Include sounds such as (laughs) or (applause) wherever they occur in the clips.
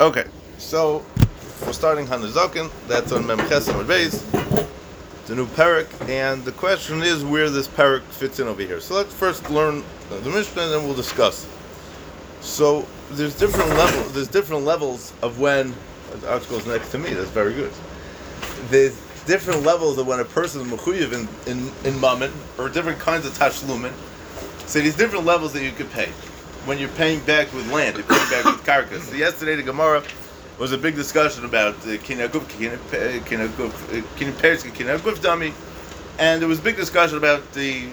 Okay, so we're starting Hanazokin. That's on Mem Chesam Beis. It's a new parak, and the question is where this parak fits in over here. So let's first learn the Mishnah, and then we'll discuss. So there's different levels. There's different levels of when the article is next to me. That's very good. There's different levels of when a person is mechuyev in in in mammon, or different kinds of tashlumin. So these different levels that you could pay when you're paying back with land, you're paying back with carcass. So yesterday the Gemara was a big discussion about kinaguf kinaguf uh, dummy, and there was a big discussion about the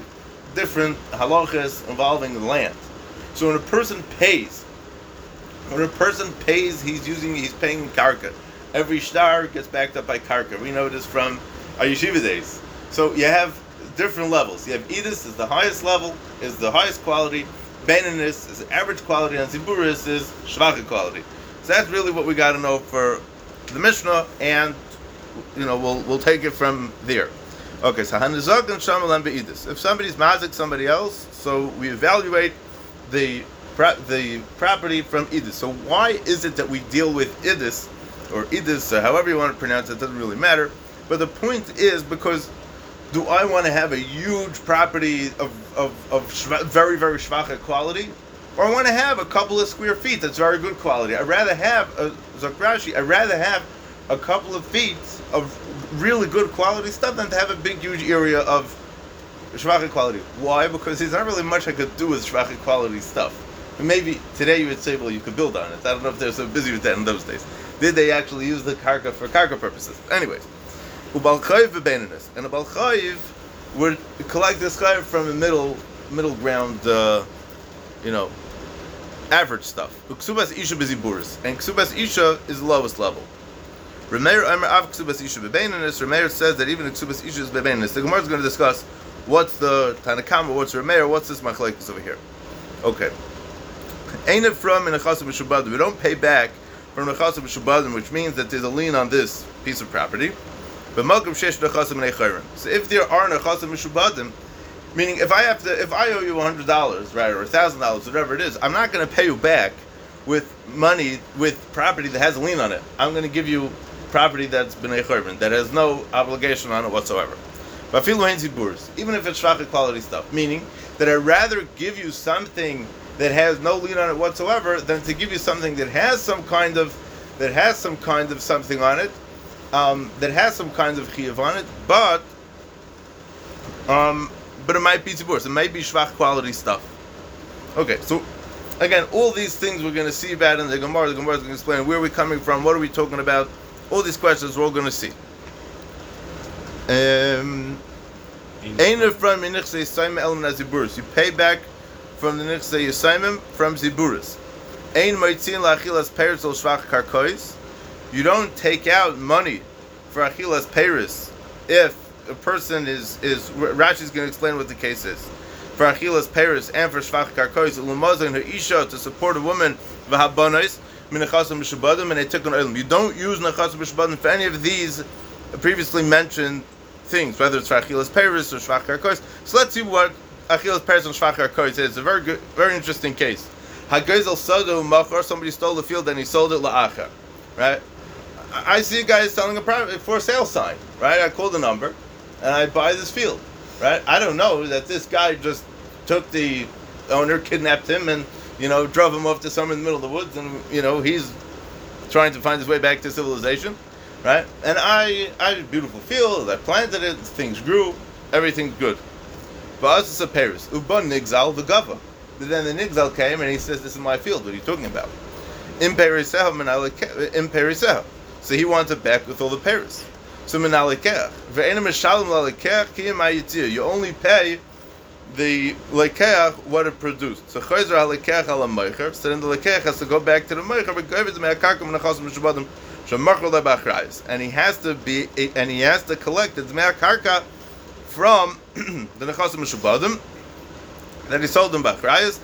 different halachas involving the land. So when a person pays, when a person pays, he's using he's paying karka. Every star gets backed up by karka. We know this from our yeshiva days. So you have different levels. You have edis is the highest level, is the highest quality. Beninus is average quality, and Ziburis is shvacha quality. So that's really what we got to know for the Mishnah, and you know we'll we'll take it from there. Okay, so hanizog and shamalan beidis. If somebody's mazik somebody else, so we evaluate the the property from idis. So why is it that we deal with idis or idis, however you want to pronounce it, doesn't really matter. But the point is because do I want to have a huge property of, of, of shva, very, very shvacha quality? Or I want to have a couple of square feet that's very good quality. I'd rather have, uh, a Zakrashi, I'd rather have a couple of feet of really good quality stuff than to have a big, huge area of shvacha quality. Why? Because there's not really much I could do with shvacha quality stuff. Maybe today you would say, well, you could build on it. I don't know if they're so busy with that in those days. Did they actually use the karka for karka purposes? Anyways. Ubalchayiv v'beninus. And a balchayiv would collect this chayiv from a middle middle ground, uh, you know, average stuff. Uksubas isha beziburis. And ksubas isha is the lowest level. Remeir Amr Av Ksubas Isha Bebeninus. Remeir says that even Ksubas Isha is Bebeninus. The Gemara is going to discuss what's the Tanakama, what's Remeir, what's this Machlekes over here. Okay. Ain't it from in a Chasim Shabbatim? We don't pay back from a Chasim Shabbatim, which means that there's a lien on this piece of property. But Malkum Shesh Nechasim Nechayrim. So if there are Nechasim Mishubadim, meaning if I have to, if I owe you hundred dollars, right, or thousand dollars, whatever it is, I'm not going to pay you back with money with property that has a lien on it. I'm going to give you property that's b'nei chayrin, that has no obligation on it whatsoever. But even if it's shvachit quality stuff, meaning that I'd rather give you something that has no lien on it whatsoever than to give you something that has some kind of that has some kind of something on it um, that has some kinds of chiyuv on it, but um, but it might be tzibur. It might be shvach quality stuff. Okay, so again, all these things we're going to see about in the Gemara. The Gemara is going to explain where we're coming from, what are we talking about. All these questions we're all going to see. Um, you pay back from the nichse yisaimim from ziburis. Ein moitzin la'achilas peretz shvach karkois. You don't take out money for achilas peris if a person is is Rashi is going to explain what the case is for achilas peris and for shvach karkois ulumazin her isha to support a woman v'habanos minachasim b'shabadim and they took an oil. You don't use nachasim b'shabadim for any of these previously mentioned things, whether it's for achilas peris or shvach karkois. So let's see what achilas peris and shvach karkois is. It's a very good, very interesting case. Hagezel sadu machar. Somebody stole the field and he sold it la'acha, right? I see a guy selling a private for sale sign, right? I call the number, and I buy this field, right? I don't know that this guy just took the owner, kidnapped him, and you know drove him off to somewhere in the middle of the woods, and you know he's trying to find his way back to civilization, right? And I, I a beautiful field. I planted it. Things grew. Everything's good. But us, it's a Paris. Uban nigzal the gava. But then the nigzal came and he says, "This is my field. What are you talking about?" In Parisah. So he wants it back with all the Paris. So. You only pay the lekeach what it produced. So chayzer halekech ala meicher. So then the lekeach has to go back to the meicher. But go to me'akakim nechasim mishabadim shemachol lebachrayis. And he has to be and he has to collect the me'akarka from (clears throat) the nechasim mishabadim that he sold them bachrayis.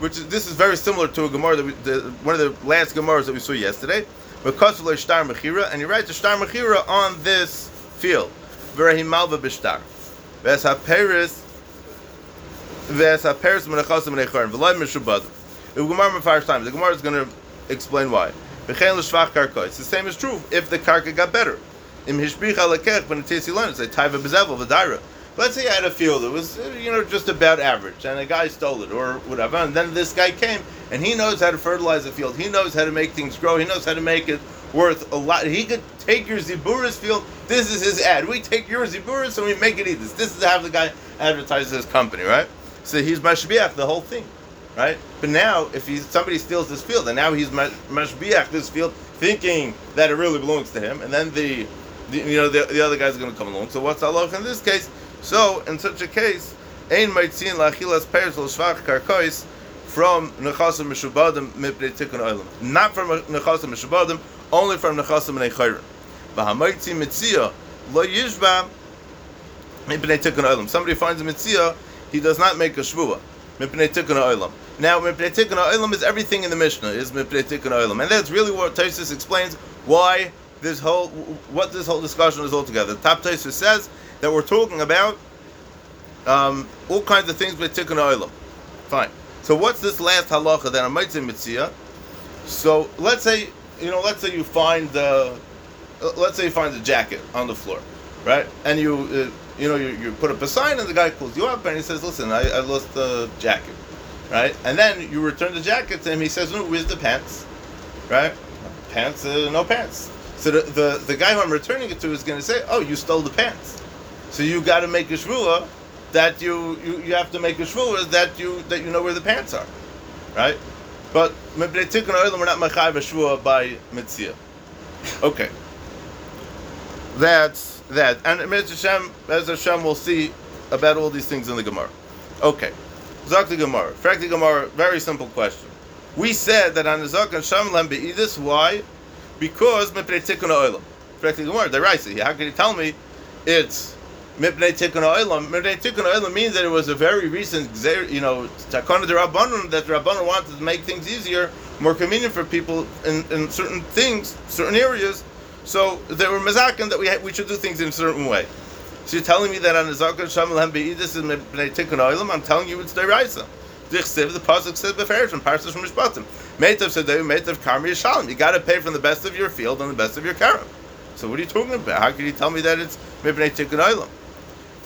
Which is, this is very similar to a gemara that we, the, one of the last gemaras that we saw yesterday star mechira, and he writes a star mechira on this field. Verahim malva b'shtar. Ves ha-peris, ves ha-peris menechasim menecharim, v'loy meshubadim. The Gemara mefarish time. The Gemara is going to explain why. V'chein l'shvach karkois. The same is true if the karka got better. Im hishbicha lekech ben tisi learn. It's a taiva bezevel v'daira. Let's say I had a field that was, uh, you know, just about average, and a guy stole it or whatever, and then this guy came and he knows how to fertilize the field. He knows how to make things grow. He knows how to make it worth a lot. He could take your Ziburis field. This is his ad. We take your Ziburis and we make it eat this. This is how the guy advertises his company, right? So he's mashbiach the whole thing, right? But now, if he's, somebody steals this field, and now he's mashbiach this field, thinking that it really belongs to him, and then the, the you know the, the other guy's are going to come along. So what's Allah in this case? So in such a case, ein maitzin lachilas peres l'shvach karkois from nechasim mishubadim mipnei tikkun olam, not from nechasim mishubadim, only from nechasim and echayrim. V'hamaitzi mitzia lo yishba mipnei tikkun olam. Somebody finds a mitzia he does not make a shvua. Mipnei tikkun olam. Now, mipnei tikkun olam is everything in the Mishnah is mipnei tikkun olam, and that's really what Taisus explains why this whole what this whole discussion is all together. The top Taisus says that we're talking about um, all kinds of things with tikkun olam. Fine. So what's this last halacha that I might say? So let's say you know, let's say you find the, uh, let's say you find the jacket on the floor, right? And you uh, you know, you, you put up a sign and the guy calls you up and he says, listen, I, I lost the jacket, right? And then you return the jacket to him. He says, no, where's the pants, right? Pants, uh, no pants. So the, the, the guy who I'm returning it to is going to say, oh, you stole the pants. So you got to make a shvua that you, you, you have to make a shvua that you that you know where the pants are, right? But we're not machayiv shvua by mitzvah. Okay. That's that. And Mr. Hashem, as Hashem will see about all these things in the Gemara. Okay. Zak the Gemara. Fact the Gemara, very simple question. We said that on the Zak and Shem Lem Be'idis, why? Because Mipnei Tikkun Oilam. Fact the Gemara, the Raisa. How can you tell me it's Mipnei Tikkun Oilam? Mipnei Tikkun Oilam means that it was a very recent, you know, Takana de Rabbanon, that Rabbanon wanted to make things easier, more convenient for people in, in certain things, certain areas, so they were mazakin that we we should do things in a certain way. So you're telling me that on the Zakar Shamal Be'idis and Bnei Tikkun Oilam, I'm telling you it's. Dichsiv, the pasuk says beferish from parsons from Mishpatim. Meitav Sedeu, Meitav Karmi Yishalim. You got to pay from the best of your field and the best of your karam. So what are you talking about? How can you tell me that it's Mibnei Tikkun Oilam?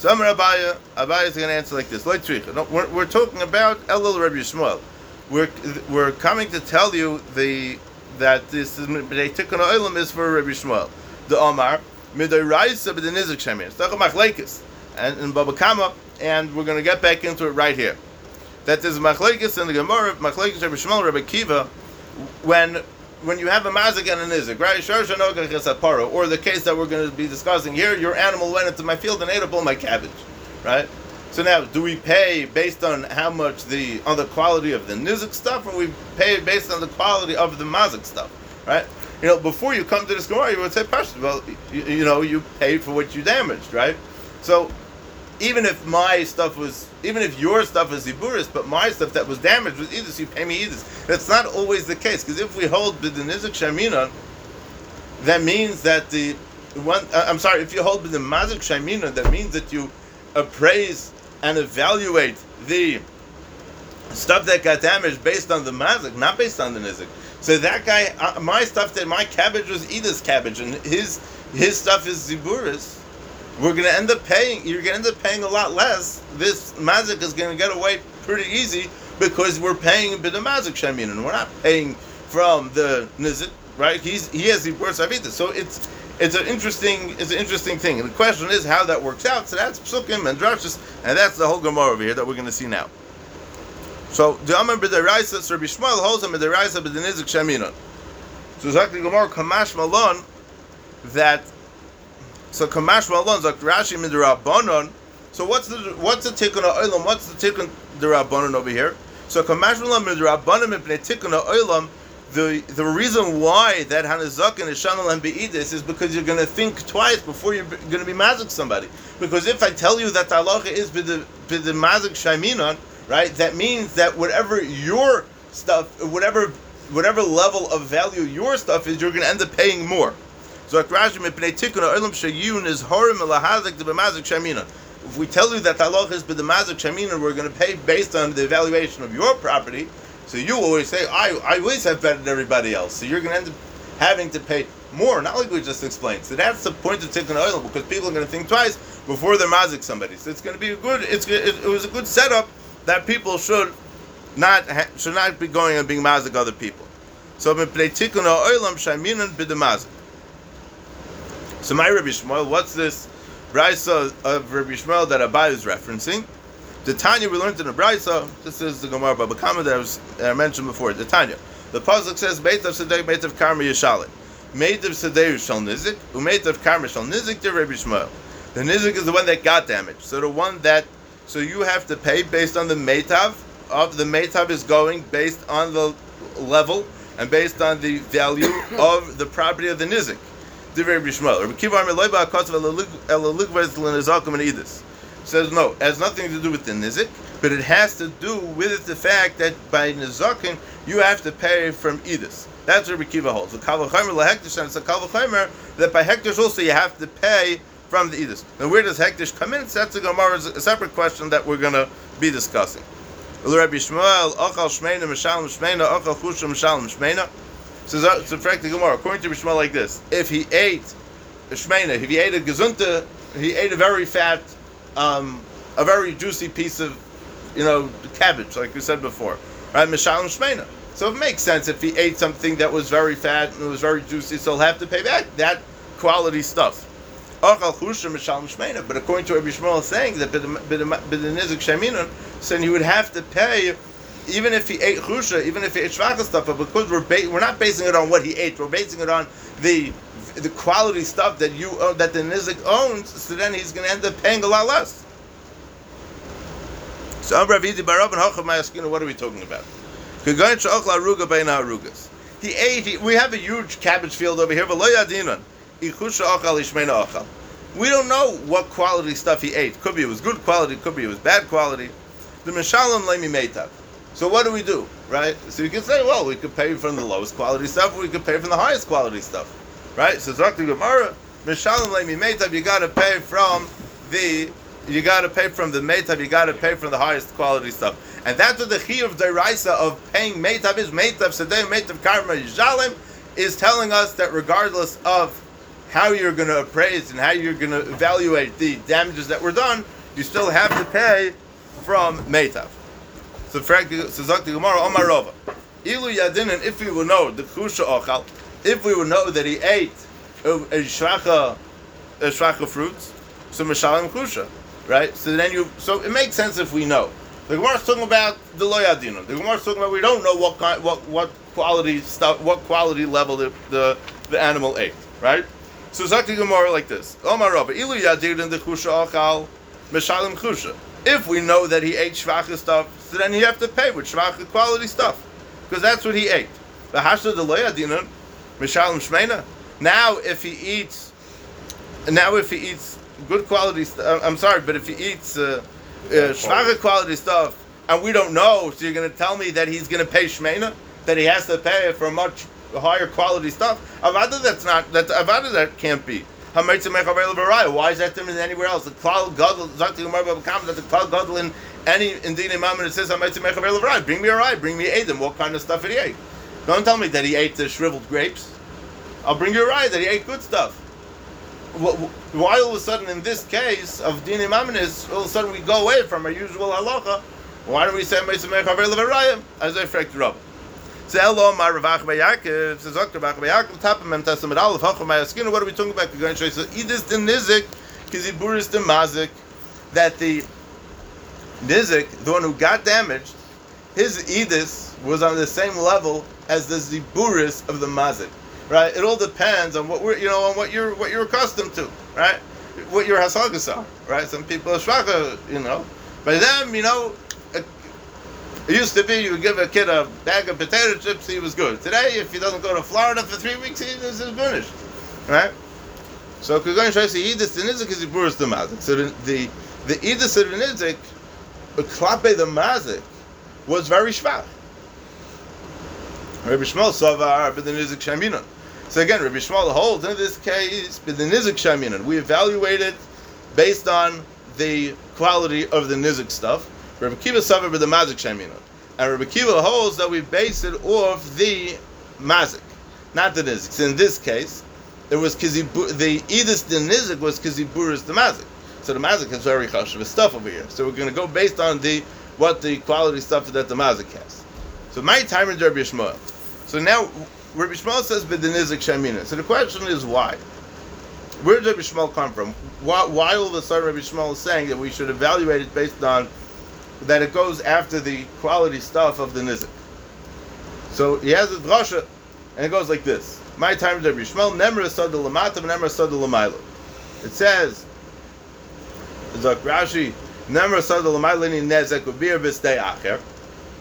So Amar Abaya, Abaya is going to answer like this. No, we're, we're talking about Elul Rabbi Yishmael. We're, we're coming to tell you the that this is Tikkun Olam is for Rabbi Shmuel. The Omar Midoraisa the Nizik Shemir. It's Machlekes and in Baba Kama, and we're going to get back into it right here. That is Machlekes in the Gemara, Machlekes Rabbi Shmuel, Rabbi Kiva, when when you have a mazik and a nizik, right? Or the case that we're going to be discussing here, your animal went into my field and ate up all my cabbage, right? So now, do we pay based on how much the on the quality of the nizik stuff, or we pay based on the quality of the mazik stuff, right? You know, before you come to this Gemara, you would say, well, you, you, know, you pay for what you damaged, right? So, even if my stuff was, even if your stuff is ziburis, but my stuff that was damaged was so you pay me either. That's not always the case, because if we hold the nizik shamina, that means that the one, uh, I'm sorry, if you hold the mazik shamina, that means that you appraise and evaluate the stuff that got damaged based on the mazik, not based on the nizik. So that guy, uh, my stuff that my cabbage was Edith's cabbage, and his his stuff is ziburis. We're going to end up paying. You're going to end up paying a lot less. This mazik is going to get away pretty easy because we're paying a bit of mazik shemin, and we're not paying from the nizik, right? He's he has ziburis avita, so it's it's an interesting it's an interesting thing. And the question is how that works out. So that's psukim and drashas, and that's the whole Gemara over here that we're going to see now. So the Amar b'deraisa, Rabbi Shmuel holds him b'deraisa b'denizik sheminon. So exactly Gemara kamash malon that. So kamash malon zak Rashi. So what's the what's the tikkun oilam? What's the tikkun derabanon over here? So kamash malon midrabanon mipnei tikkun oilam the the reason why that Hanazakin is Shanal and Be'idis is because you're going to think twice before you're going to be mazik somebody. Because if I tell you that the halacha is b'the mazik shaiminon, right, that means that whatever your stuff, whatever whatever level of value your stuff is, you're going to end up paying more. If we tell you that the halacha is b'the mazik shaiminon, we're going to pay based on the evaluation of your property. So you always say, I, I always have better than everybody else. So you're going to end up having to pay more, not like we just explained. So that's the point of tikkun oil because people are going to think twice before they're mazik somebody. So it's going to be a good. It's it, it was a good setup that people should not ha, should not be going and being mazik other people. So tikkun oilam shaminan b'demazik. So my Rabbi Shmuel, what's this brisa of Rabbi Shmuel that Abai is referencing? The Tanya we learned in the brisa. This is the Gemara Baba Kama that I, was, that I mentioned before. The Tanya. The pasuk says, "Beit of Sedei, of Karma Yeshalit." Made of Sedei shall nizik, umeit Karma nizik to Rabbi Shmuel. The nizik is the one that got damaged. So the one that, so you have to pay based on the meitav of the meitav is going based on the level and based on the value of the property of the nizik. The Rabbi Shmuel. Rabbi Kiva Ameloi Kotzv Elalugvez Lenizakum and Edis says no, it has nothing to do with the nizik, but it has to do with the fact that by nizakin you have to pay from edis. That's what Rabbi Kiva holds. The kavachomer lahektish and it's a kavachomer that by hektish also you have to pay from the edis. Now where does hektish come in? That's a Gemara, a separate question that we're going to be discussing. Rabbi Shmuel, Achal Shmeina, Mishalim Shmeina, Achal Chushim, Mishalim Shmeina. Says, so, the Gemara, according to Shmuel like this, if he ate a Shmeina, if he ate a Gezunta, he ate a very fat um, a very juicy piece of, you know, cabbage, like we said before, right? Mishalim shmeina. So it makes sense if he ate something that was very fat and it was very juicy, so he'll have to pay back that quality stuff. But according to Rabbi Shmuel saying that saying he would have to pay even if he ate chusha, even if he ate shvacha stuff, but because we're ba- we're not basing it on what he ate, we're basing it on the the quality stuff that you uh, that the nizik owns, so then he's going to end up paying a lot less. So Ravidi Barab and Hachav Mayaskina, what are we talking about? He ate. He, we have a huge cabbage field over here. We don't know what quality stuff he ate. Could be it was good quality. Could be it was bad quality. The mishalim lemi meitav. So what do we do, right? So you can say, well, we could pay from the lowest quality stuff. We could pay from the highest quality stuff right? So Zakti Gemara, Mishalim Leimi Meitav, you gotta pay from the you gotta pay from the Meitav, you gotta pay from the highest quality stuff. And that's what the Chi of Deraisa of paying Meitav is Meitav Sedei Meitav Karma Yishalim is telling us that regardless of how you're going to appraise and how you're going to evaluate the damages that were done, you still have to pay from Meitav. So, Zakti Gemara, Omarova. Ilu Yadin, if we will know the Kusha Ochal, if we would know that he ate a, shracha, a shracha fruits, so mishalim kusha, right? So then you, so it makes sense if we know. The Gemara is talking about the loyadino. The Gemara is talking about we don't know what kind, what what quality stuff, what quality level the the, the animal ate, right? So Zakti Gemara like this: Omar Rabba ilu yadin the kusha achal mishalim kusha. If we know that he ate shvacha stuff, so then you have to pay with shvacha quality stuff, because that's what he ate. The hashda Mishalim Shmeina. Now, if he eats, now if he eats good quality, st- uh, I'm sorry, but if he eats uh, uh, quality stuff, and we don't know, so you're going to tell me that he's going to pay Shmeina, that he has to pay for much higher quality stuff. Avada, that's not that Avada that can't be. Why is that different than anywhere else? The Klal Gadol, Zakti Umar Babakam, that the Klal Gadol in any indeed Imam it says I might say, Bring me a rye, bring me Adam. What kind of stuff did he ate? Don't tell me that he ate the shriveled grapes. I'll bring you a ride that he ate good stuff. Why all of a sudden, in this case of Dini Maminis, all of a sudden we go away from our usual halacha? Why don't we say as I freaked Rab? Zelo my Rav Acha bar Yaakov says Dr. Rav Acha bar Yaakov Tapam Testament Aleph Hacham Mayaskin. What are we talking about? We're going to show you. Edis the Nizik, Kiziburis the Mazik, that the Nizik, the one who got damaged, his Edis was on the same level as the Ziburis of the Mazik right? It all depends on what we're, you know, on what you're, what you're accustomed to, right? What your hasagas are, right? Some people are shvacha, you know. By them, you know, it, used to be you would give a kid a bag of potato chips, he was good. Today, if he doesn't go to Florida for three weeks, he is finished, right? So to say Edis the Nizik is Iburis the Mazik. So the the, the Edis of the Nizik, Klape the Mazik, was very shvach. Rabbi Shmuel Savar, but the Nizik Shaminon. So again, Rabbi Shmuel holds in this case, the nizik shaminan. We evaluate it based on the quality of the nizik stuff. Rabbi Kiva suffered with the mazik shaminan. And Rabbi Kiva holds that we base it off the mazik, not the nizik. So in this case, it was kizibu, the edis the nizik was kiziburis the mazik. So the mazik has very chashuv stuff over here. So we're going to go based on the what the quality stuff that the mazik has. So my time is Rabbi Shmuel. So now Rabbi Shmuel says nizik shamina. So the question is why? Where did Rabbi Shmuel come from? Why, why all of a sudden Rabbi Shmuel is saying that we should evaluate it based on that it goes after the quality stuff of the nizik? So he has a drasha, and it goes like this. My time is Rabbi Shmuel, Nemra Sada Lamata, Nemra Sada Lamayla. It says, Zak Rashi, Nemra Sada Lamayla ni Nezek Ubir Bistei Acher.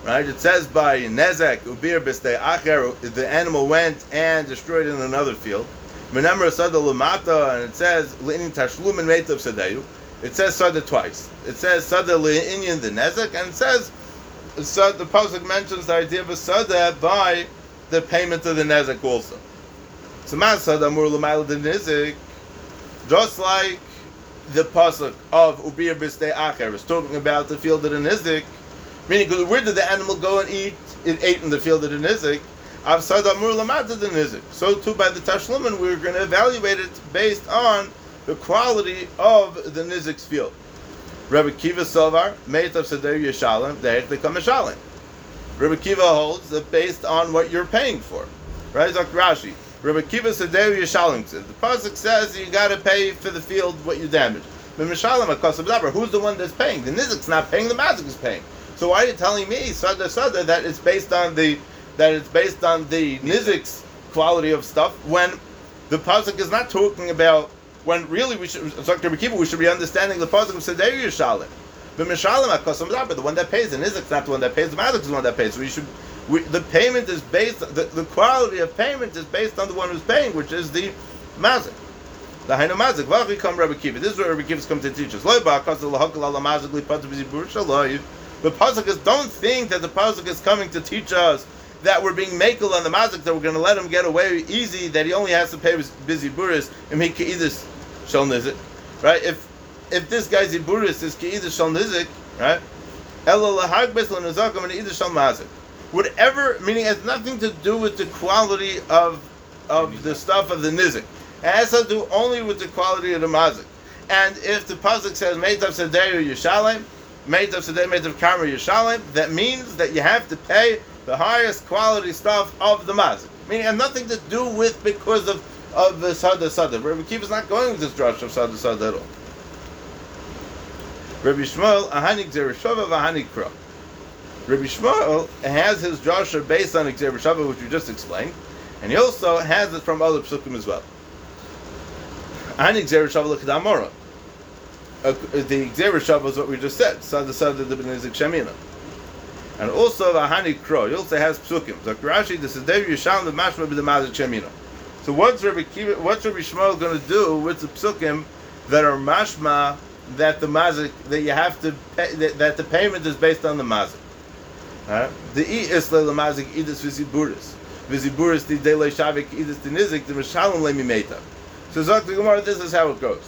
Right? It says by Nezek Ubir Bistei Acher, the animal went and destroyed in another field. And it says Linin Tashlumin Meitav Sadeyu. It says Sada twice. It says Sada Le'inyan the Nezek, and it says so the pasuk mentions the idea of a sada by the payment of the nezek also. So masad amur l'mayla the nezik, just like the pasuk of ubir b'stei acher is talking about the field of the nezik, meaning where did the animal go and eat? It ate in the field of the nizik. Nizik. So too by the tashlumin we're going to evaluate it based on the quality of the nizik's field. Rabbi Kiva Sovar, of Seder Yeshalim, come Yeshalim. Rabbi Kiva holds that based on what you're paying for. Right? Dr. Rashi. Rabbi Kiva Seder Yeshalim says, the Pasuk says you got to pay for the field what you damaged. But Mishalim, who's the one that's paying? The Nizik's not paying, the Mazik is paying. So why are you telling me, Sada Sada, that it's based on the that it's based on the Nizik's quality of stuff when the Pasuk is not talking about when really we should, Dr. Kiva, we should be understanding the pasuk of Seder Yishalim. But Mishalim but the one that pays, the nizik's not the one that pays, the Mazik is the one that pays. So we should, we, the payment is based, the, the quality of payment is based on the one who's paying, which is the Mazik. The Hainu Mazik, Vachi come Rabbi Kiva. This is what Rabbi Kiva's come to teach us. The pasuk is, don't think that the pasuk is coming to teach us that we're being makel on the mazik that we're going to let him get away easy that he only has to pay his busy buris and he can either shall nizik, right? If if this guy's iburis is either shall nizik, right? Ela lahag beslan nizakim and either shall mazik. Whatever meaning has nothing to do with the quality of of the stuff of the nizik. It has to do only with the quality of the mazik. And if the pasuk says meitav seder yishalem, meitav seder meitav kamer yishalem, that means that you have to pay the highest quality stuff of the mazik. Meaning, it has nothing to do with because of of the sada sada. Rabbi Kiva is not going with this drush of sada sada at all. Rabbi Shmuel ahanik zereshava v'ahanik kra. Rabbi Shmuel has his drasha based on Xereshava, which we just explained, and he also has it from other psukim as well. Ahanik zereshava l'kedamora. Uh, the Xereshava is what we just said. Sada sada the b'nezik shemina. And also Vahani Kro. He also has psukim. So Rashi, this is David Yisham the Mashma b'demazik shemina. So what's Rabbi Kiva, what's Rabbi Shmuel going to do with the psukim that are mashma that the mazik that you have to pay, that, that the payment is based on the mazik? The e is the mazik idus viziburis viziburis the delay shavik idus the nizik the mishalom lemi meta. So Zok the Gemara, this is how it goes.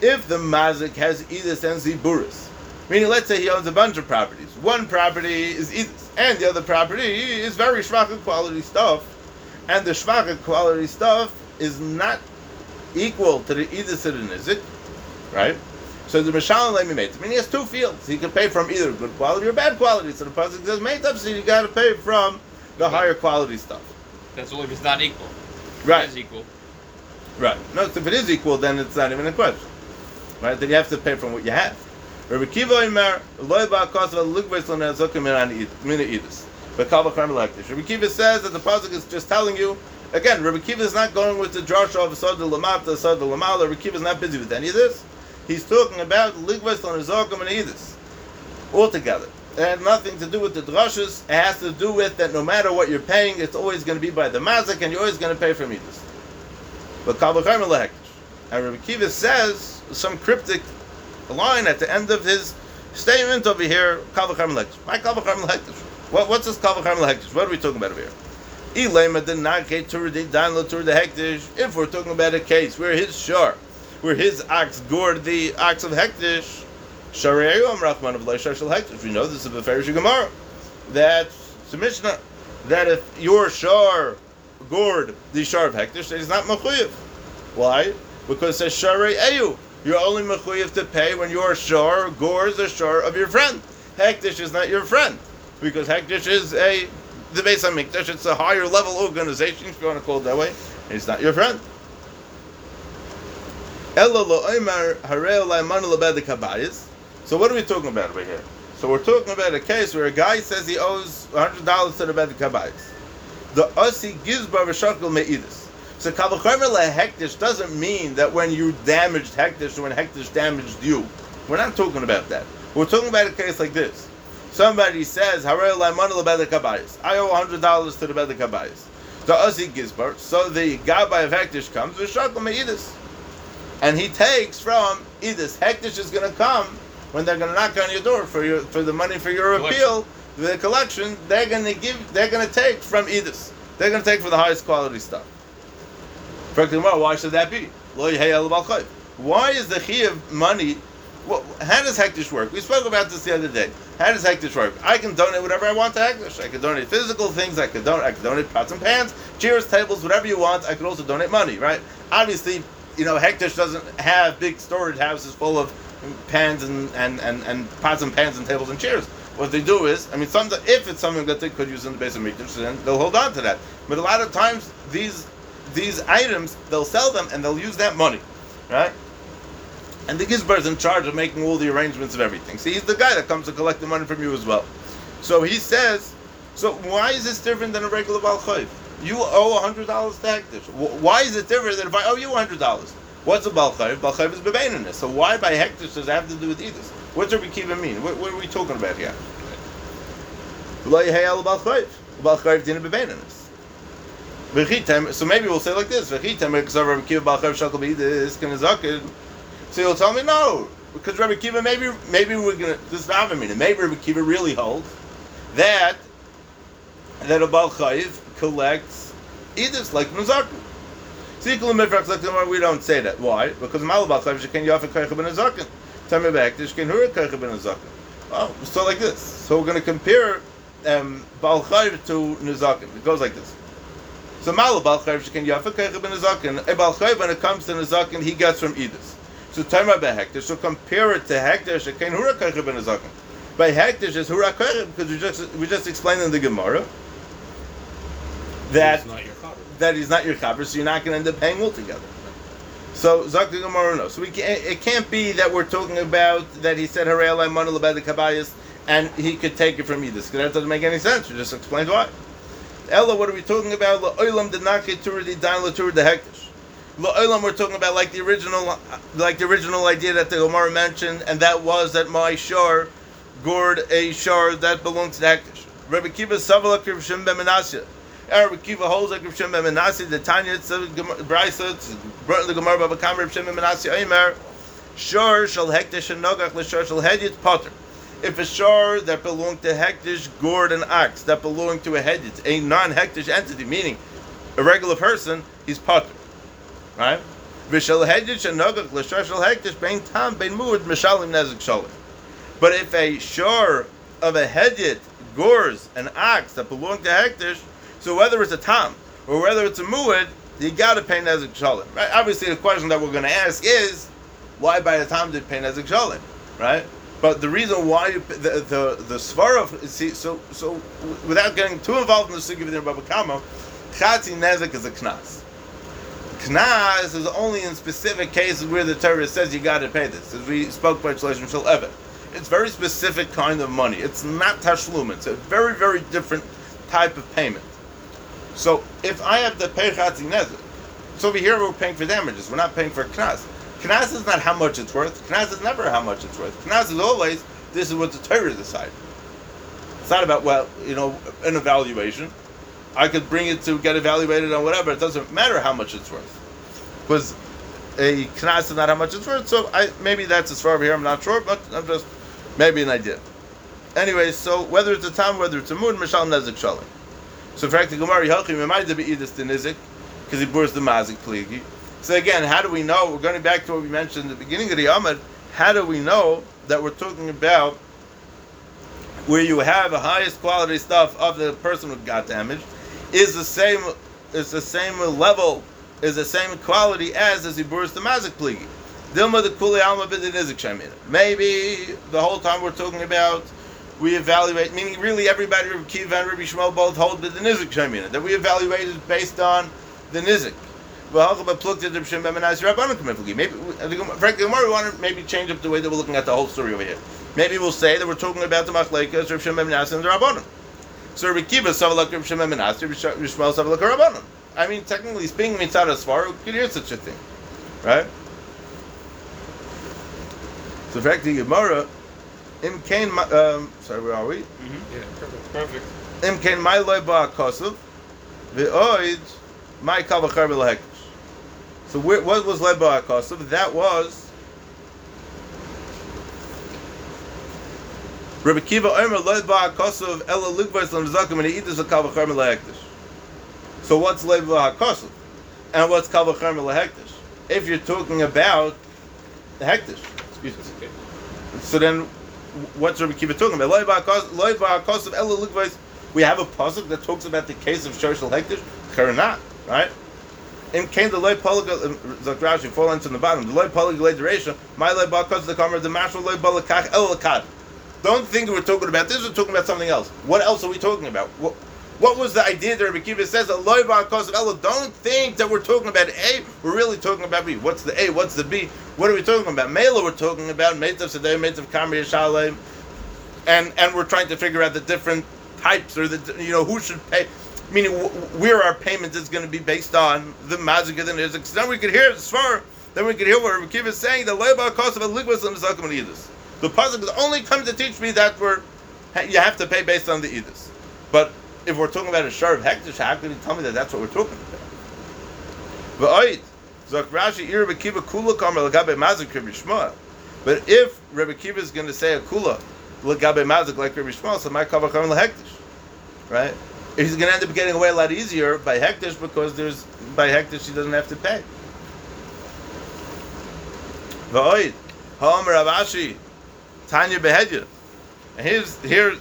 If the mazik has idus and ziburis, meaning let's say he owns a bunch of properties, one property is idus and the other property is very shvaka quality stuff and the shvacha quality stuff is not equal to the either citizen, is it? Right? So the Mishalim let me made. I mean, he has two fields. He can pay from either good quality or bad quality. So the pasuk says made up, so you got to pay from the higher quality stuff. That's only if it's not equal. Right. If it is equal. Right. No, so if it is equal, then it's not even a question. Right? Then you have to pay from what you have. Rabbi Kiva Imer, loy ba kosav lugveis lo nezukim min idus. But Rabbi Kiva says that the pasuk is just telling you again. Rabbi Kiva is not going with the drasha of Sad Lamata, Sad Lamala. Rabbi Kiva is not busy with any of this. He's talking about ligvas l'nezokim and edus altogether. It had nothing to do with the drashas. It has to do with that no matter what you're paying, it's always going to be by the mazik, and you're always going to pay for edus. But Kabbalah lehektish. And Rabbi Kiva says some cryptic line at the end of his statement over here. Lehektish. My lehektish. What, what's this kavach harm? What are we talking about over here? If we're talking about a case where his shar, where his ox gored the ox of hektish, Shariayom Rahman of Laishar Shal Hektish. we know this is a Beferish Gemara. that the Mishnah that if your shar gourd the shar of hektish, that is not mechuyev. Why? Because it says sharei eyu. You're only mechuyev to pay when your shar gores the shar of your friend. Hektish is not your friend because hektish is a the base of mikdash. It's a higher level organization, if you want to call it that way. It's not your friend. So what are we talking about over here? So we're talking about a case where a guy says he owes hundred dollars to the bed kabayis. The asi gives bavashakal meidus. So kavachomer hektish doesn't mean that when you damaged hektish or when hektish damaged you. We're not talking about that. We're talking about a case like this. Somebody says, I owe hundred dollars to the bed kabayis. The asi gizbar. So the gabay of hektish comes with shakal meidus, and he takes from idus. Hektish is going to come when they're going to knock on your door for your for the money for your appeal, the collection, they're going to give, they're going to take from Edis. They're going to take for the highest quality stuff. Why should that be? Lo yehei el. Why is the chi of money? Well, how does Hektish work? We spoke about this the other day. How does Hektish work? I can donate whatever I want to Hektish. I can donate physical things. I can donate. I can donate pots and pans, chairs, tables, whatever you want. I can also donate money, right? Obviously, you know, Hektish doesn't have big storage houses full of pans and, and, and, and pots and pans and tables and chairs. What they do is, I mean, some, if it's something that they could use in the base of Mikdash, then they'll hold on to that. But a lot of times, these these items, they'll sell them and they'll use that money, right? And the Gizbar's in charge of making all the arrangements of everything. See, he's the guy that comes to collect the money from you as well. So he says, so why is this different than a regular Baal Chayv? You owe $100 to Hektish. Why is it different than if I owe you $100? What's a Baal Chayv? Baal Chayv is Bebaininus. So why by Hektish does it have to do with Edis? What's Rabbi Kiva mean? What, what are we talking about here? Lo yehei al Baal Chayv. Dina Bebaininus. So maybe we'll say like this. So you'll tell me no, because Rabbi Kiva maybe maybe we're gonna this is not meaning. Maybe Rabbi Kiva really holds that that a Baal Chayiv collects edis like the we don't say that. Why? Because Mal Baal Chayiv shekin yafik kaycha ben Nazakim. Tell me back. Oh, so like this. So we're going to compare um, Baal to Nazakim. It goes like this. So Mal Baal Chayiv shekin yafik kaycha ben Nazakim. A Baal when it comes to Nazakim, he gets from edis. So Taima behektish. So compare it to hektish. Can hura kaycha ben Nazakim. By hektish is hura kaycha because we just we just explained in the Gemara that It's not your cover. that he's not your chaver, so you're not going to end up paying altogether. So Zak the Gemara no. So we can't. it can't be that we're talking about that he said Harei Alai Manul about the Kabayas and he could take it from. 'cause That doesn't make any sense. We just explained why. Ella, what are we talking about? La Olam the Naki Tur the Dain La Tur the Hektish. La Olam we're talking about like the original like the original idea that the Gemara mentioned, and that was that my shar gored a shar that belonged to the Hektish. Rabbi Kiva Savala Rav Shem Ben Menashe. Kiva holds like Rav Menashe. The Tanya it's brought the Gemara Kam Rav Shem Ben. Omer shar shall Hektish and Nogach l'shar shall Hedit Potter. If a shar that belonged to Hektish gored an ox that belonged to a Hedit, a non-Hektish entity, meaning a regular person, he's Potter. Right? V'shal Hedit and Nogach l'shar shall Hektish bein tam bein muad mishalim nezik. But if a shor of a hedit gores an ox that belonged to Hektish, so whether it's a tam or whether it's a muad, you got to pay nezik shalim. Right? Obviously, the question that we're going to ask is, why by the time did pay nezik shalim? Right? But the reason why you, the the the svara see so so without getting too involved in the sugi of the Baba Kama, chatzi nezik is a knas. Knas is only in specific cases where the Torah says you got to pay this. As we spoke by Shalom Shal Evan. It's very specific kind of money. It's not tashlum. It's a very, very different type of payment. So if I have to pay chatzi nezek, so over here we're paying for damages. We're not paying for knas. Knas is not how much it's worth. Knas is never how much it's worth. Knas is always this is what the Torah decided. It's not about well, you know, an evaluation. I could bring it to get evaluated on whatever. It doesn't matter how much it's worth, because a knas is not how much it's worth. So I maybe that's as far over here. I'm not sure, but I'm just maybe an idea. Anyway, so whether it's a time, whether it's a moon, mishal nezik shalim. So in fact, the Gemara Yalchim reminded be edis the nizik because he bores the mazik pligi. So again, how do we know? We're going back to what we mentioned at the beginning of the Amud. How do we know that we're talking about where you have the highest quality stuff of the person who got damaged, is the same is the same level, is the same quality as the ziburis the mazik pligi. Maybe the whole time we're talking about we evaluate, meaning really everybody, Rabbi Kiva and Rabbi Shmuel both hold that the nizik shemin that we evaluated based on the nizik. Well, Maybe, uh, frankly, we want to maybe change up the way that we're looking at the whole story over here. Maybe we'll say that we're talking about the Machlekes, Rav Shem and the Rabbanim. So Rabbi Kiva Savalak Rav Shem Ben Rabbi Shmuel Savalak Rabbanim. I mean, technically speaking, mitzad asfar, we could hear such a thing, right? So, in fact, the Gemara, im kain, um, sorry, where are we? Mm-hmm. Yeah, perfect, perfect. Im kain my loy ba kosav, ve'oid my kavachar b'lehektish. So, where, what was led by kosav? That was Rabbi Kiva Omer led by Kosov Ella Lugvas and Zakim and Eidus of Kavachar Melehektish. So what's led by Kosov? And what's Kavachar Melehektish? If you're talking about the Hektish. Excuse me. So then, what's Rabbi Kiva talking about? We have a puzzle that talks about the case of Shoshal Hektish. Karanat, right? And came the loy polig zakrashi fall into the bottom. The loy polig duration. My loy bakas the kamar the mashal loy balakach el. Don't think we're talking about this. We're talking about something else. What else are we talking about? What, what was the idea that Rabbi Kiva says? Don't think that we're talking about A. We're really talking about B. What's the A? What's the B? What are we talking about? Mela, we're talking about Metav Sedeh, Metav Kamri Shalem, and and we're trying to figure out the different types or the you know who should pay. Meaning where our payment is going to be based on the magic of the. So then we could hear as far. Then we could hear what Rabbi Kiva is saying. The Leiba cost of a ligwas and the pasuk only coming to teach me that we're you have to pay based on the edus. But if we're talking about a shar of hektish, how can you tell me that that's what we're talking about? But if Rebbe Kiva is going to say a kula like Rebbe Shmuel, so my kavach hektish, right? He's going to end up getting away a lot easier by hektish because there's by hektish he doesn't have to pay. Tanya. And here's here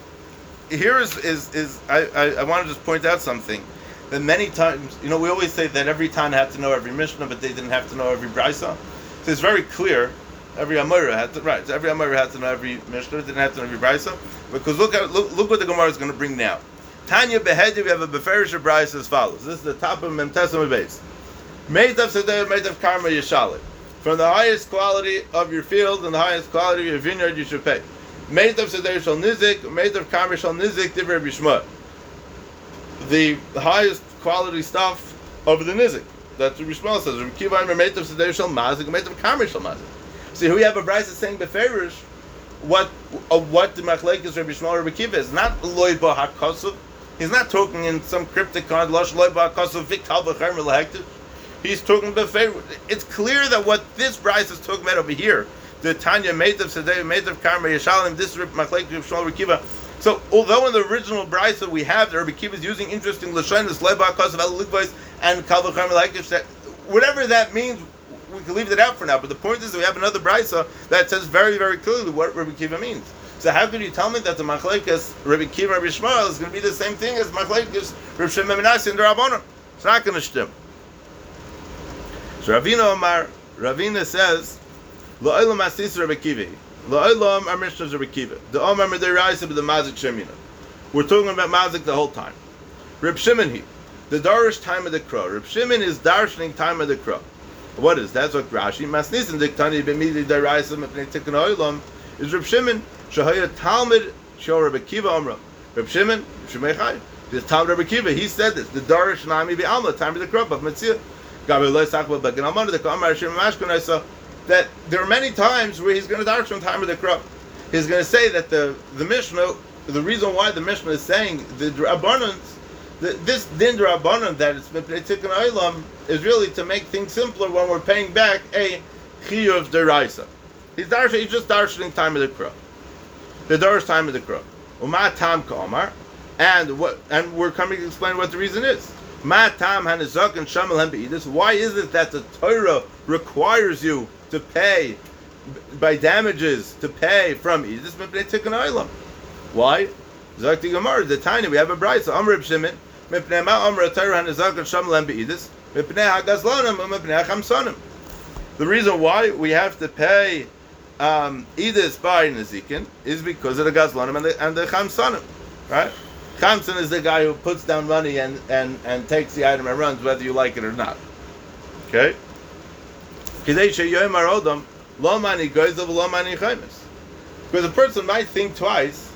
here is is, is I, I, I want to just point out something that many times you know we always say that every Tan had to know every Mishnah, but they didn't have to know every Brisa. So it's very clear. Every Amora had to right. So every Amora had to know every Mishnah, didn't have to know every Brisa. Because look at look, look what the Gemara is going to bring now. Tanya Behedya, we have a Beferish Brisa as follows. This is the top of Memtesim base. made of Sedeh, of Karma Yeshalit. From the highest quality of your field and the highest quality of your vineyard, you should pay. Of Seder Shal Nizik, of Kamer Shal Nizik, Divrei Bishma. The highest quality stuff of the Nizik. That's what Bishma says. Kiva made of Seder Shal Mazik, of Kamer Shal Mazik. See, here we have a Bryce saying Beferish, what uh, what the Machlek is Rabbi Shmuel Rabbi Kiva is not Loy Ba HaKosov. He's not talking in some cryptic kind, Losh Loy Ba HaKosov, Vik. He's talking favor. It's clear that what this Bryce is talking about over here, the Tanya Sedei, made of Karma Yeshalim, this is Machlek Shmuel Rekiva. So, although in the original that we have, the Rabbi Kiva is using interesting lashon, this leba cause of elikvais and melakish. That whatever that means, we can leave that out for now. But the point is that we have another Bryce that says very, very clearly what Rabbi Kiva means. So how could you tell me that the machlekes Rabbi Kiva Rabbi Shmuel is going to be the same thing as machlekes Rabbi Shimon Menashe and the Rabbanim? It's not going to stem. So Ravina Omar, Ravina says, La'olam asis Rabbi Kiva. La'olam our Mishnah is Rabbi Kiva. The Omar Mediraisa with the Mazik Shemina. We're talking about Mazik the whole time. Reb Shimon he, the Darish time of the crow. Reb Shimon is darshaning time of the crow. What is that? What Rashi Masnisin Diktani B'midi Daraisa Mepnei Tikkun Olam is Reb Shimon Shahaya Talmud Shal Rabbi Kiva Omra. Reb Shimon Shemei Chai. This Talmud Rabbi Kiva, he said this. The Darish Nami B'Alma time of the crow of Mitzvah that there are many times where he's going to darshan time of the crop. He's going to say that the the Mishnah, the reason why the Mishnah is saying the abundance, this din abundant that it's tikkun olam is really to make things simpler when we're paying back a chiyuv deraisa. He's darshan, he's just darshaning time of the crop. The darsh time of the crop. Umat tam kamar, and what and we're coming to explain what the reason is. Ma tam hanizak and shamal Why is it that the Torah requires you to pay by damages to pay from Edis? Why? Zakti Gemara, the tiny, we have a brisa. Amr Reb Shimon, mipnei ma amr atayr hanazak sham lem beidis, mipnei hagazlonim, mipnei chamsonim. The reason why we have to pay um, Edis by Nazikin is because of the Gazlonim and the, and the Chamsonim, right? Chamson is the guy who puts down money and, and, and takes the item and runs whether you like it or not. Okay? Because a person might think twice,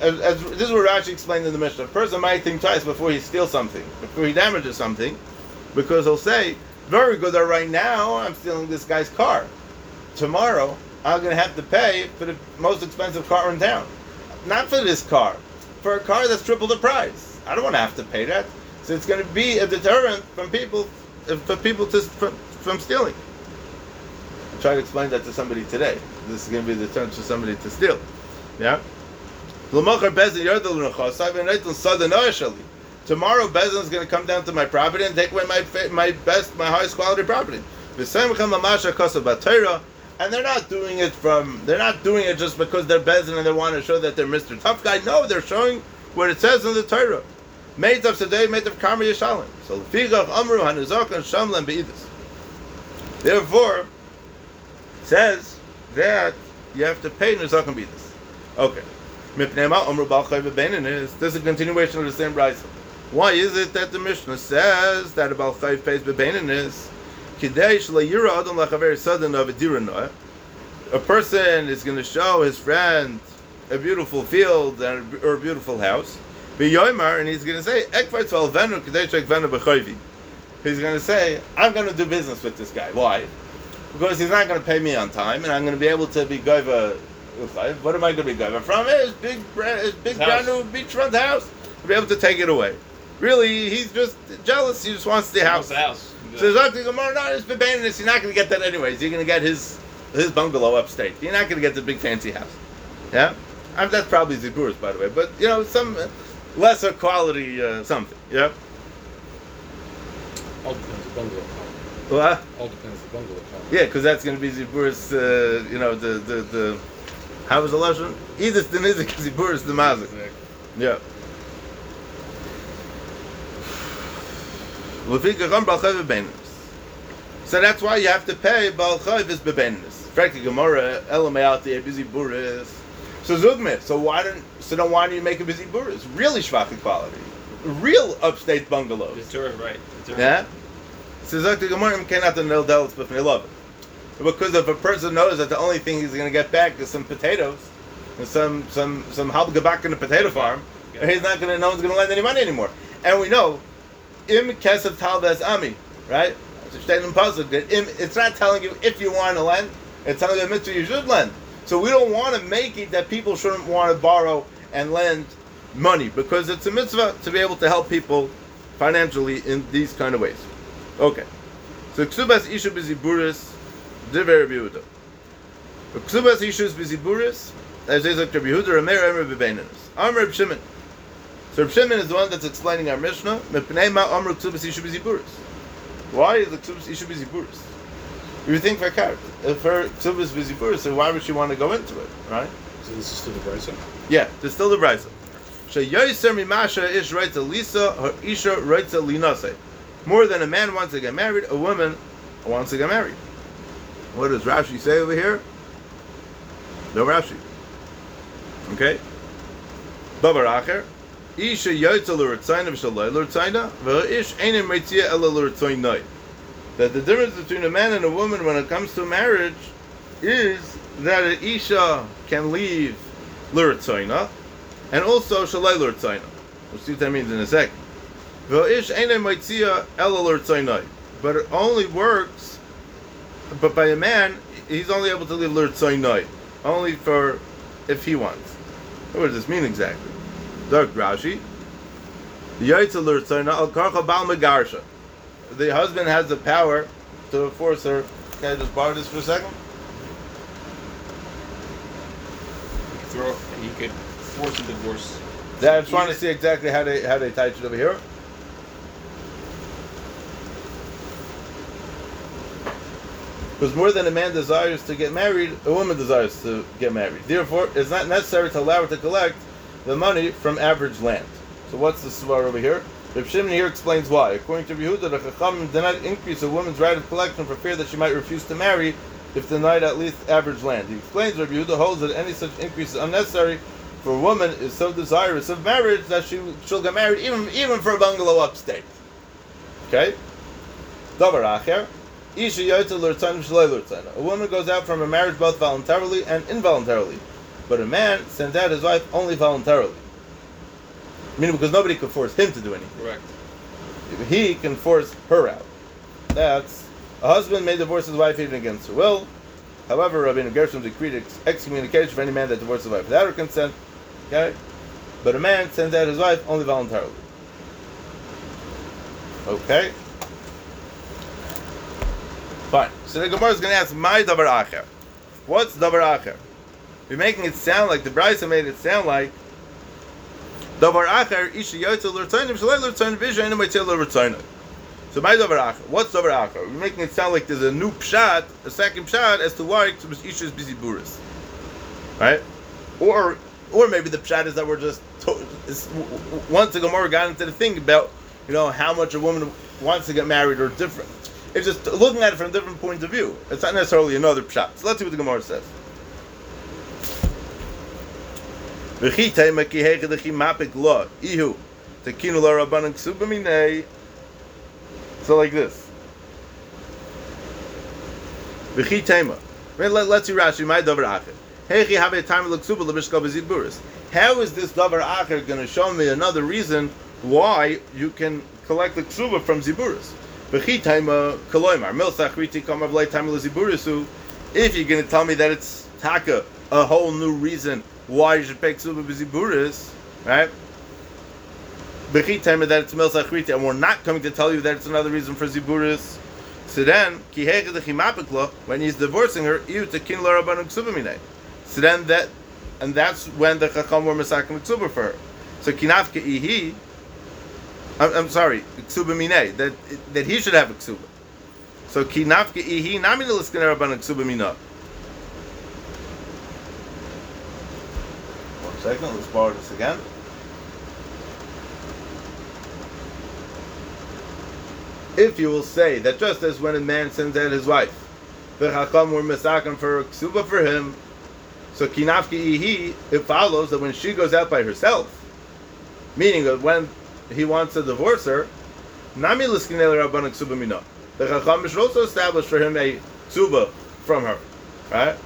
as, as this is what Rashi explained in the Mishnah. A person might think twice before he steals something, before he damages something, because he'll say, very good right now I'm stealing this guy's car. Tomorrow I'm going to have to pay for the most expensive car in town. Not for this car, for a car that's triple the price. I don't want to have to pay that. So it's going to be a deterrent from people, for people to from, from stealing. Tried to explain that to somebody today. This is going to be the deterrent for somebody to steal. Yeah. Tomorrow, beis din is going to come down to my property and take away my my best, my highest quality property. And they're not doing it from, they're not doing it just because they're beis din and they want to show that they're Mr. Tough Guy. No, they're showing what it says in the Torah. Made of today, made of Karma Yeshalim. So. Therefore, says that you have to pay Nuzak and Beidus. Okay. This is a continuation of the same brisa. Why is it that the Mishnah says that a Balchay pays Bebenin a person is going to show his friend a beautiful field or a beautiful house. And he's going to say, He's going to say, I'm going to do business with this guy. Why? Because he's not going to pay me on time, and I'm going to be able to be goiva. What am I going to be goiva from? His big, his big brand new beachfront house. I'll be able to take it away. Really, he's just jealous. He just wants the house. The house. So Zakti Gemara, no, it's Bebanis. You're not going to get that anyways. You're going to get his his bungalow upstate. You're not going to get the big fancy house. Yeah, I mean, that's probably Ziburis, by the way. But you know, some lesser quality uh, something. Yeah. The bungalow. What? All depends the bungalow. Yeah, because that's going to be Ziburis. Uh, you know, the the the. How was the lesson? Either Stenizik Ziburis the Mazik. Yeah. So that's why you have to pay Baal Chayvis Bebenis. Frankly, Gemara, Elamayati, busy buris. So Zugmit, so why don't so then why do you make a busy buris? Really schwache quality. Real upstate bungalows. Deterrent, right. Deterrent. Yeah? So Zukti Gemara cannot the nil delts but love it. Because if a person knows that the only thing he's gonna get back is some potatoes and some some some halbgabak in a potato farm, yeah. he's not gonna no one's gonna lend any money anymore. And we know im kesef talves ami, right? It's not telling you if you want to lend. It's telling you a mitzvah you should lend. So we don't want to make it that people shouldn't want to borrow and lend money because it's a mitzvah to be able to help people financially in these kind of ways. Okay. So ksubas ishu biziburis diver Yehuda. Ksubas ishu biziburis as is like Rabbi Yehuda Rameir Emer bebeinanis. Amr Shimon. So Shimon is the one that's explaining our Mishnah. Mepneima Amr Ksubas Ishu Biziburis. Why is the ksubas ishu ziburis? You think for car, if her ksubas ziburis, so why would she want to go into it, right? So this is still the brisa. Yeah, there's still the brisa. Sheyoyser mimasha ish writes a lisa, her isha writes a linase. More than a man wants to get married, a woman wants to get married. What does Rashi say over here? No Rashi. Okay. Baba Racher. Isha yotza l'ritzaina v'shaloi l'ritzaina ela l'ritzainai. That the difference between a man and a woman when it comes to marriage is that an Isha can leave l'ritzaina and also shaloi l'ritzaina. We'll see what that means in a second. But it only works, but by a man, he's only able to leave l'ritzainai. Only for if he wants. What does this mean exactly? Dark Rashi. The husband has the power to force her. Can I just borrow this for a second? Throw, he could force a divorce. Yeah, I'm trying to see exactly how they how they tie it over here. Because more than a man desires to get married, a woman desires to get married. Therefore, it's not necessary to allow her to collect the money from average land. So what's the svar over here? Reb Shimon here explains why. According to Yehuda, the Chachamim did not increase a woman's right of collection for fear that she might refuse to marry if denied at least average land. He explains Reb Yehuda holds that any such increase is unnecessary for a woman is so desirous of marriage that she she'll get married even even for a bungalow upstate. Okay? Davar acher. Isha yotza l'rtzanim shalei l'rtzanim. A woman goes out from a marriage both voluntarily and involuntarily, but a man sends out his wife only voluntarily. Meaning because nobody could force him to do anything. Correct. He can force her out. That's a husband may divorce his wife even against her will. However, Rabbi Gershom decreed ex- excommunication for any man that divorces his wife without her consent. Okay? But a man sends out his wife only voluntarily. Okay? Fine. So the Gemara is going to ask, my davar acher. What's davar acher? You're making it sound like the Brisa made it sound like davar acher isha yotzel l'rtzonim shalei l'rtzonim visha enu meitzil l'rtzonim. So my davar acher. What's davar acher? We're making it sound like there's a new pshat, a second pshat as to why isha is busy buris, right? Or or maybe the pshat is that we're just to, once the Gemara got into the thing about you know how much a woman wants to get married or different. It's just looking at it from a different point of view. It's not necessarily another pshat. So let's see what the Gemara says. So like this. Let's see Rashi, my davar have a time. How is this davar acher going to show me another reason why you can collect the ksuba from ziburis? If you're going to tell me that it's taka, a whole new reason why you should pay ksuba b'ziburis, right? B'chi tema that it's milsach riti, and we're not coming to tell you that it's another reason for ziburis. So then, when he's divorcing her, rabbanon ksuba minei. So then that, and that's when the chacham were masakim ksuba for her. So kinafke ihi, I'm, I'm sorry, ksuba minei, that that he should have a ksuba. So kinafke ihi nami l'skener rabbanon ksuba mina. One second, let's borrow this again. If you will say that just as when a man sends out his wife, the chacham were masakim for a ksuba for him, so kinafki ihi, it follows that when she goes out by herself, meaning that when he wants to divorce her, nami. The chacham should also establish for him a ksuba from her, right?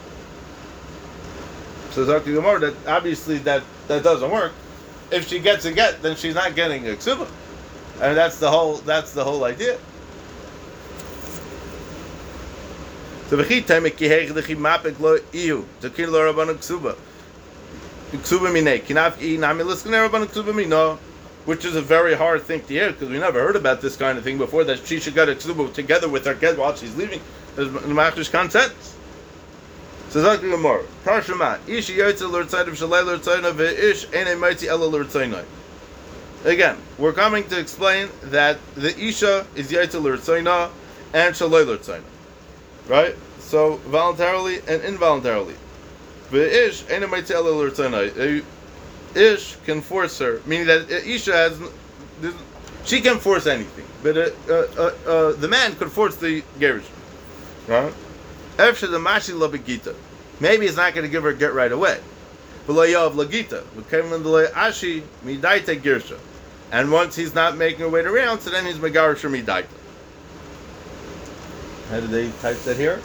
So Dr. Gemara that obviously that that doesn't work. If she gets a get, then she's not getting a ksuba, and that's the whole that's the whole idea. So v'chi temek ki heich dechi mapek lo iu tekin lo rabbanon ksuba ksuba minei kinaf i nami l'skinei rabbanon ksuba which is a very hard thing to hear because we never heard about this kind of thing before that she should get a ksuba together with her get while she's leaving. The machrish consent. So Zakir Gemara, Tarshama, Ish Yotze Lurtzainim Shalei Lurtzaina Ve'ish Ene Maitzi Ela Lurtzainai. Again, we're coming to explain that the Isha is Yotze Lurtzaina and Shalei Lurtzaina. Right? So, voluntarily and involuntarily. Ve'ish Ene Maitzi Ela Lurtzainai. Ish can force her, meaning that Isha has, she can force anything, but uh, uh, uh, uh, the man could force the Gerish. Right? Efshe the mashi labigita. Maybe he's not going to give her a get right away. V'loyav lagita. V'kevin the ashi midaita girsha. And once he's not making her wait around, so then he's megarish midaita. How did they type that here?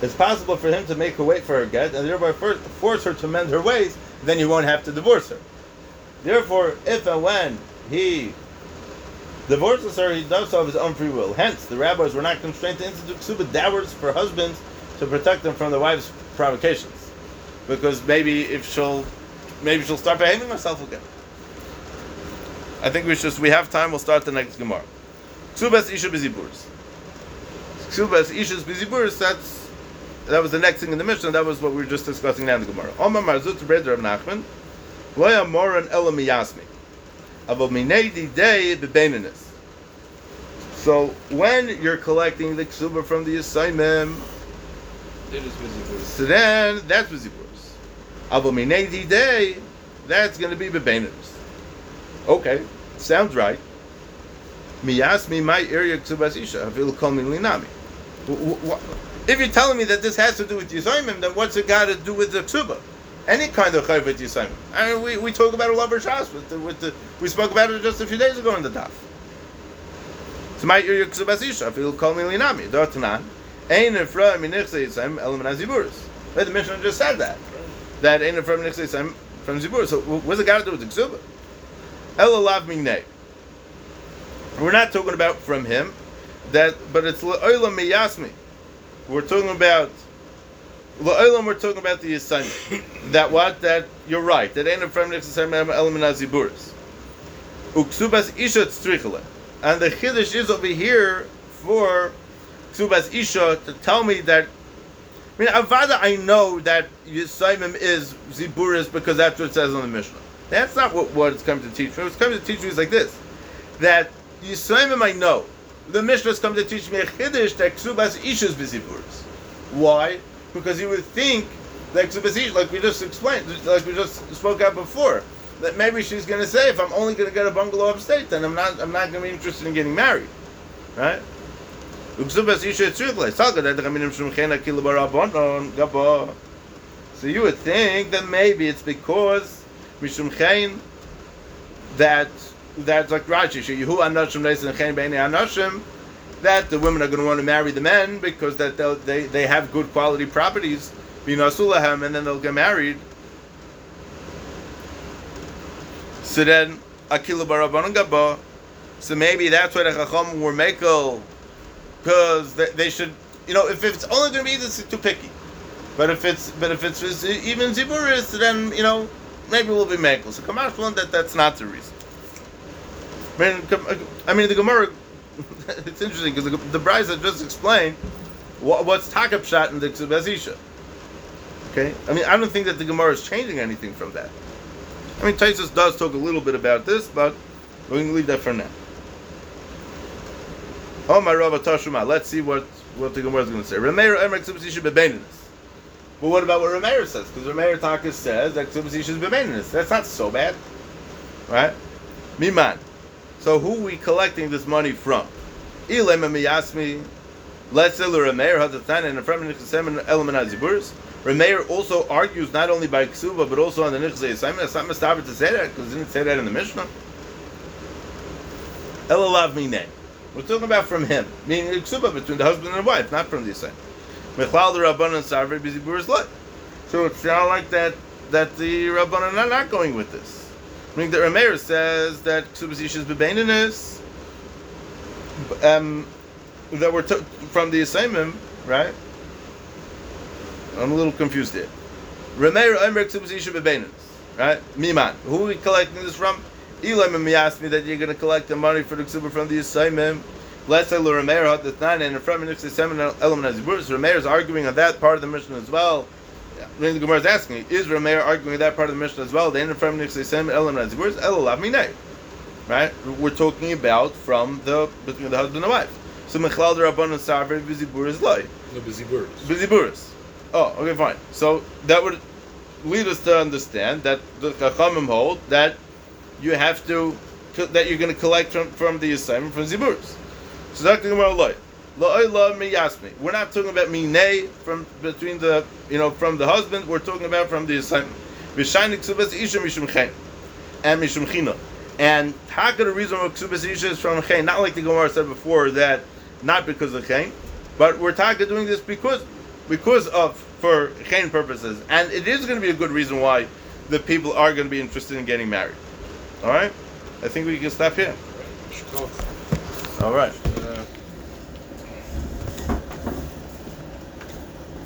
It's possible for him to make her wait for her get, and thereby force her to mend her ways. Then you won't have to divorce her. Therefore, if and when he divorces her, he does so of his own free will. Hence, the rabbis were not constrained to institute ksuba dowers for husbands to protect them from the wife's provocations, because maybe if she'll, maybe she'll start behaving herself again. I think we should. We have time. We'll start the next gemara. Ksubas isha biziburs. Ksubas ishas biziburs. That's that was the next thing in the mission. That was what we were just discussing now in the gemara. Omar marzut breder of Nachman. Loya moran elam yasmi. So when you're collecting the ksuba from the Yisayimim, It is busy so then that's busy words. Abominati day, That's going to be Bebainis. Okay, sounds right. Miyasmi my area ksubas isha. Avil kol min linami. If you're telling me that this has to do with Yisayimim, then what's it got to do with the ksuba? Any kind of chayv with Yisayimim. I mean, we, we talk about a lover shas with the, with the we spoke about it just a few days ago in the daf. So my area ksubas isha. Avil kol min linami. Dotanan. Ein efra minichse Yisayim elam naziburis. Right, the Mishnah just said that. That ain't from nichse Yisayim from zibur. So what's it got to do with the ksuba? Elalav mingnei. We're not talking about from him, that, but it's la'olam miyasmi. We're talking about la'olam. We're talking about the assignment. that what? That you're right. That ain't a friend from nixasem element aziburis. Uksubas isha tzrichele, and the chiddush is over here for ksubas isha to tell me that. I mean, avada, I know that Yisayimim is ziburis because that's what it says on the Mishnah. That's not what, what it's coming to teach me. What's coming to teach me is like this: that Yisraelim I know. The Mishnah has come to teach me a chiddush that ksubas ishus b'ziburis. Why? Because you would think that ksubas ish, like we just explained, like we just spoke out before, that maybe she's going to say, if I'm only going to get a bungalow upstate, then I'm not, I'm not going to be interested in getting married, right? So you would think that maybe it's because mishum that that's like Rashi, that the women are going to want to marry the men because that they they have good quality properties, and then they'll get married. So then Akila Barabanan so maybe that's why the Chacham were makel, because they, they should, you know, if it's only going to be this is too picky, but if it's but if it's even Ziburis, then you know maybe we'll be makel. So Kamash that that's not the reason. I mean, uh, I mean the Gemara. (laughs) it's interesting because the, the Brisa just explained what, what's takap shot in the Ksubazisha. Okay, I mean I don't think that the Gemara is changing anything from that. I mean Taisus does talk a little bit about this, but we're going to leave that for now. Oh my Rava Tashuma. Let's see what what the Gemara is going to say. Remeir Emer Ksubazisha bebeninus. But what about what Remeir says? Because Remeir Taka says that Ksubazisha is bebeninus. That's not so bad, right? Miman. So who are we collecting this money from? Remeir and also argues not only by Ksuba but also on the Nichse Yisayim. It's not mistaber to say that because it didn't say that in the Mishnah. Elalav. We're talking about from him, meaning Ksuba between the husband and the wife, not from the Yisayim. Mechlal the Rabbanan Sarver Biziburis Lot. So it's not like that that the Rabbanan are not going with this. Meaning that Rameir says that is Bebaininus, um, that we're from the assignment, right? I'm a little confused here. Rameir Omer Ish Bebaininus, right? Miman. Who are we collecting this from? Elam asked me that you're going to collect the money for the Ksuba from the assignment. Let's say Rameir the nine and from the seven element as Rameir is arguing on that part of the mission as well. Then the Gemara is asking, is Rameir arguing that part of the mission as well? The end of from Nixay Sem Elam Where's Elalav Minay? Right? We're talking about from the between the husband and wife. So Mechlal the Rabban and Sarver Bizibur is loy. No busy birds. Biziburis. Oh, okay, fine. So that would lead us to understand that the Chachamim hold that you have to that you're going to collect from, from the assignment from Ziburis. So Dr. Gemara loy. We're not talking about minay from between the you know from the husband. We're talking about from the assignment. V'shaynik ksubas isha mishum chen and mishum china. And how could the reason why ksubas isha is from chen? Not like the Gemara said before that not because of chen, but we're talking doing this because because of for chen purposes, and it is going to be a good reason why the people are going to be interested in getting married. All right, I think we can stop here. All right. Uh,